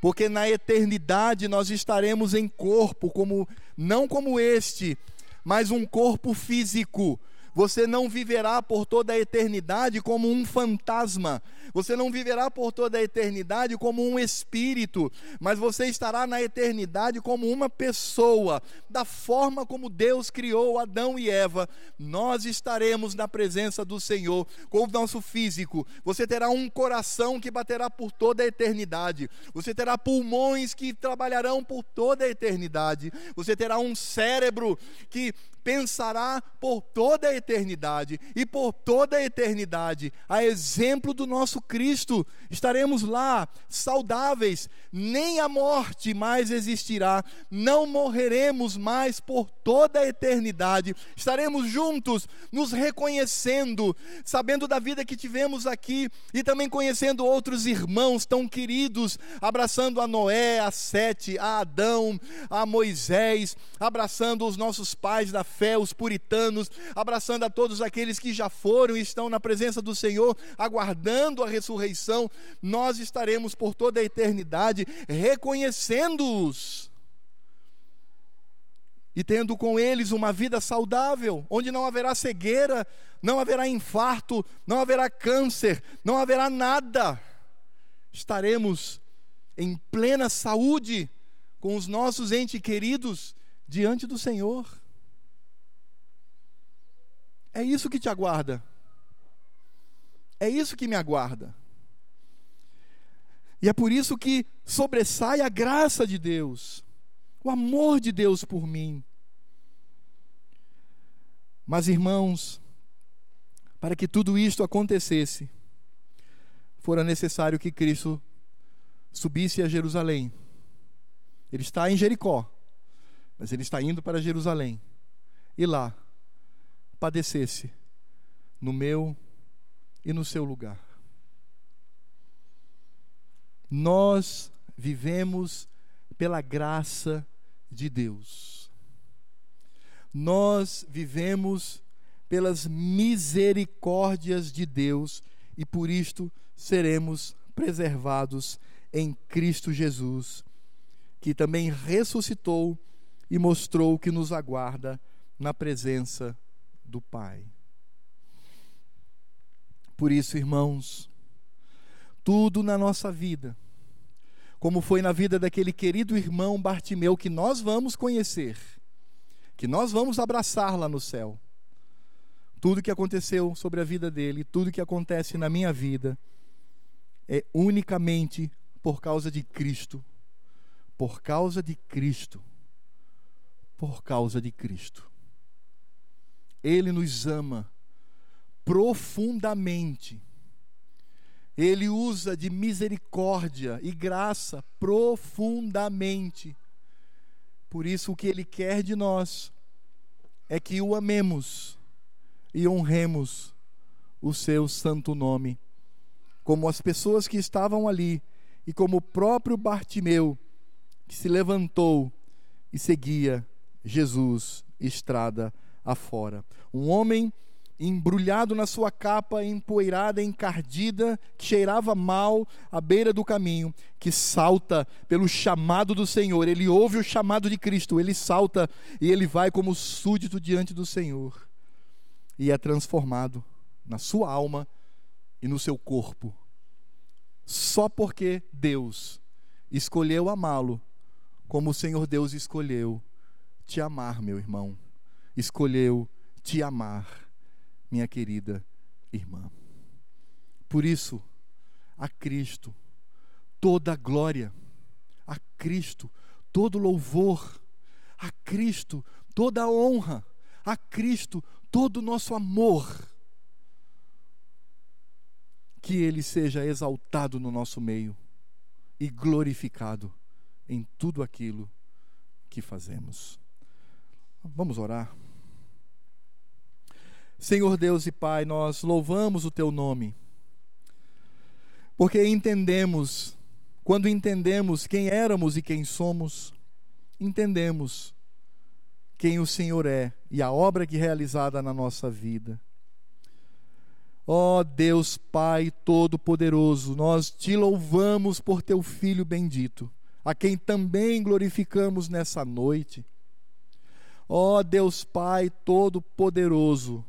porque na eternidade nós estaremos em corpo como não como este, mas um corpo físico. Você não viverá por toda a eternidade como um fantasma. Você não viverá por toda a eternidade como um espírito, mas você estará na eternidade como uma pessoa, da forma como Deus criou Adão e Eva. Nós estaremos na presença do Senhor com o nosso físico. Você terá um coração que baterá por toda a eternidade. Você terá pulmões que trabalharão por toda a eternidade. Você terá um cérebro que pensará por toda a eternidade e por toda a eternidade, a exemplo do nosso Cristo, estaremos lá saudáveis, nem a morte mais existirá, não morreremos mais por toda a eternidade, estaremos juntos, nos reconhecendo, sabendo da vida que tivemos aqui e também conhecendo outros irmãos tão queridos, abraçando a Noé, a Sete, a Adão, a Moisés, abraçando os nossos pais da fé, os puritanos, abraçando a todos aqueles que já foram e estão na presença do Senhor, aguardando a ressurreição, nós estaremos por toda a eternidade reconhecendo-os e tendo com eles uma vida saudável, onde não haverá cegueira, não haverá infarto, não haverá câncer, não haverá nada. Estaremos em plena saúde com os nossos entes queridos diante do Senhor. É isso que te aguarda. É isso que me aguarda. E é por isso que sobressai a graça de Deus, o amor de Deus por mim. Mas, irmãos, para que tudo isto acontecesse, fora necessário que Cristo subisse a Jerusalém. Ele está em Jericó, mas ele está indo para Jerusalém. E lá padecesse no meu e no seu lugar. Nós vivemos pela graça de Deus. Nós vivemos pelas misericórdias de Deus e por isto seremos preservados em Cristo Jesus, que também ressuscitou e mostrou que nos aguarda na presença do Pai. Por isso, irmãos, tudo na nossa vida, como foi na vida daquele querido irmão Bartimeu que nós vamos conhecer, que nós vamos abraçar lá no céu. Tudo que aconteceu sobre a vida dele, tudo que acontece na minha vida, é unicamente por causa de Cristo. Por causa de Cristo. Por causa de Cristo. Ele nos ama profundamente. Ele usa de misericórdia e graça profundamente. Por isso, o que Ele quer de nós é que o amemos e honremos o seu santo nome, como as pessoas que estavam ali e como o próprio Bartimeu, que se levantou e seguia Jesus estrada afora. Um homem embrulhado na sua capa, empoeirada, encardida, que cheirava mal à beira do caminho, que salta pelo chamado do Senhor. Ele ouve o chamado de Cristo, ele salta e ele vai como súdito diante do Senhor. E é transformado na sua alma e no seu corpo. Só porque Deus escolheu amá-lo, como o Senhor Deus escolheu te amar, meu irmão. Escolheu te amar minha querida irmã. Por isso, a Cristo toda a glória, a Cristo todo louvor, a Cristo toda a honra, a Cristo todo o nosso amor. Que Ele seja exaltado no nosso meio e glorificado em tudo aquilo que fazemos. Vamos orar. Senhor Deus e Pai, nós louvamos o Teu nome, porque entendemos, quando entendemos quem éramos e quem somos, entendemos quem o Senhor é e a obra que é realizada na nossa vida. Ó oh, Deus Pai Todo-Poderoso, nós te louvamos por Teu Filho bendito, a quem também glorificamos nessa noite. Ó oh, Deus Pai Todo-Poderoso,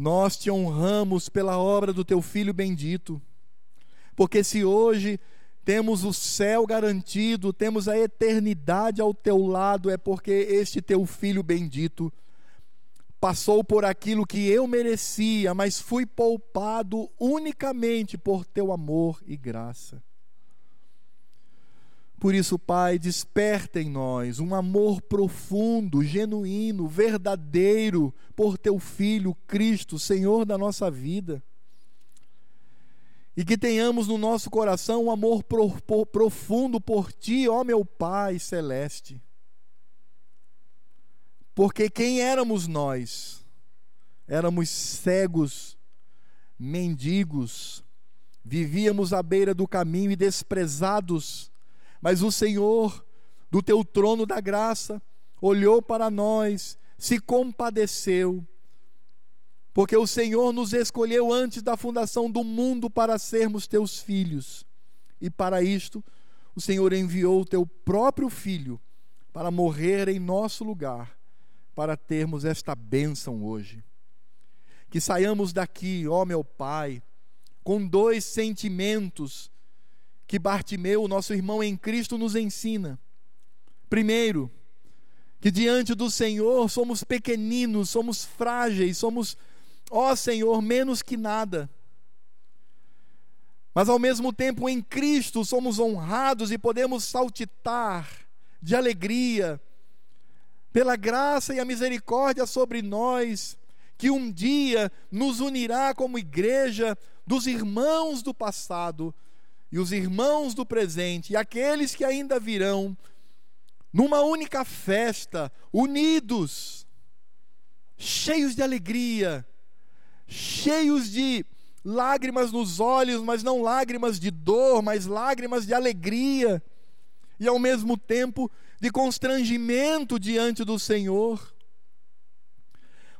nós te honramos pela obra do teu filho bendito. Porque se hoje temos o céu garantido, temos a eternidade ao teu lado, é porque este teu filho bendito passou por aquilo que eu merecia, mas fui poupado unicamente por teu amor e graça. Por isso, Pai, desperta em nós um amor profundo, genuíno, verdadeiro por teu Filho Cristo, Senhor da nossa vida. E que tenhamos no nosso coração um amor pro, pro, profundo por Ti, ó meu Pai celeste. Porque quem éramos nós? Éramos cegos, mendigos, vivíamos à beira do caminho e desprezados mas o Senhor, do teu trono da graça, olhou para nós, se compadeceu, porque o Senhor nos escolheu antes da fundação do mundo para sermos teus filhos. E para isto, o Senhor enviou o teu próprio filho para morrer em nosso lugar, para termos esta bênção hoje. Que saiamos daqui, ó meu Pai, com dois sentimentos que Bartimeu, nosso irmão em Cristo, nos ensina. Primeiro, que diante do Senhor somos pequeninos, somos frágeis, somos, ó Senhor, menos que nada. Mas ao mesmo tempo em Cristo somos honrados e podemos saltitar de alegria pela graça e a misericórdia sobre nós, que um dia nos unirá como igreja dos irmãos do passado e os irmãos do presente e aqueles que ainda virão, numa única festa, unidos, cheios de alegria, cheios de lágrimas nos olhos, mas não lágrimas de dor, mas lágrimas de alegria e ao mesmo tempo de constrangimento diante do Senhor.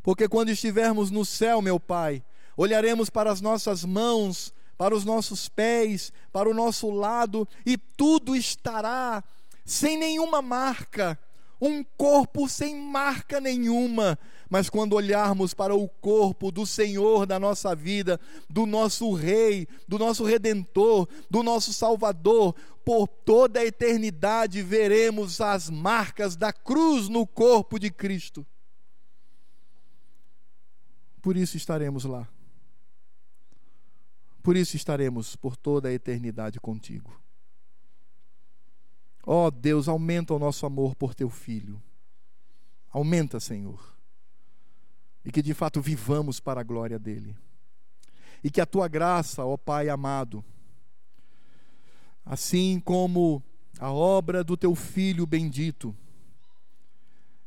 Porque quando estivermos no céu, meu Pai, olharemos para as nossas mãos, para os nossos pés, para o nosso lado, e tudo estará sem nenhuma marca, um corpo sem marca nenhuma. Mas quando olharmos para o corpo do Senhor da nossa vida, do nosso Rei, do nosso Redentor, do nosso Salvador, por toda a eternidade veremos as marcas da cruz no corpo de Cristo. Por isso estaremos lá. Por isso estaremos por toda a eternidade contigo. Ó oh, Deus, aumenta o nosso amor por teu filho. Aumenta, Senhor. E que de fato vivamos para a glória dele. E que a tua graça, ó Pai amado, assim como a obra do teu filho bendito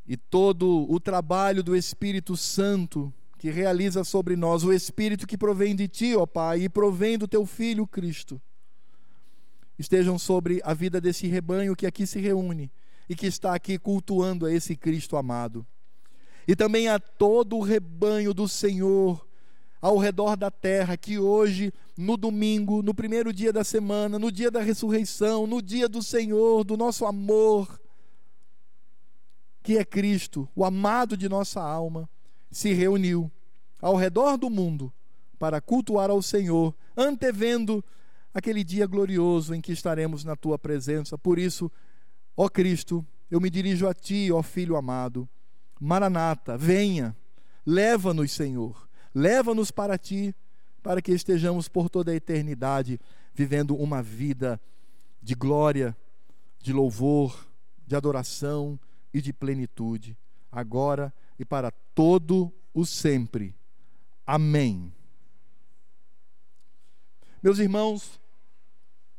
e todo o trabalho do Espírito Santo que realiza sobre nós, o Espírito que provém de ti, ó Pai, e provém do teu filho Cristo estejam sobre a vida desse rebanho que aqui se reúne e que está aqui cultuando a esse Cristo amado. E também a todo o rebanho do Senhor ao redor da terra, que hoje, no domingo, no primeiro dia da semana, no dia da ressurreição, no dia do Senhor, do nosso amor, que é Cristo, o amado de nossa alma, se reuniu ao redor do mundo para cultuar ao Senhor, antevendo aquele dia glorioso em que estaremos na tua presença. Por isso, ó Cristo, eu me dirijo a ti, ó Filho amado. Maranata, venha, leva-nos, Senhor, leva-nos para ti, para que estejamos por toda a eternidade vivendo uma vida de glória, de louvor, de adoração e de plenitude, agora e para todo o sempre. Amém. Meus irmãos,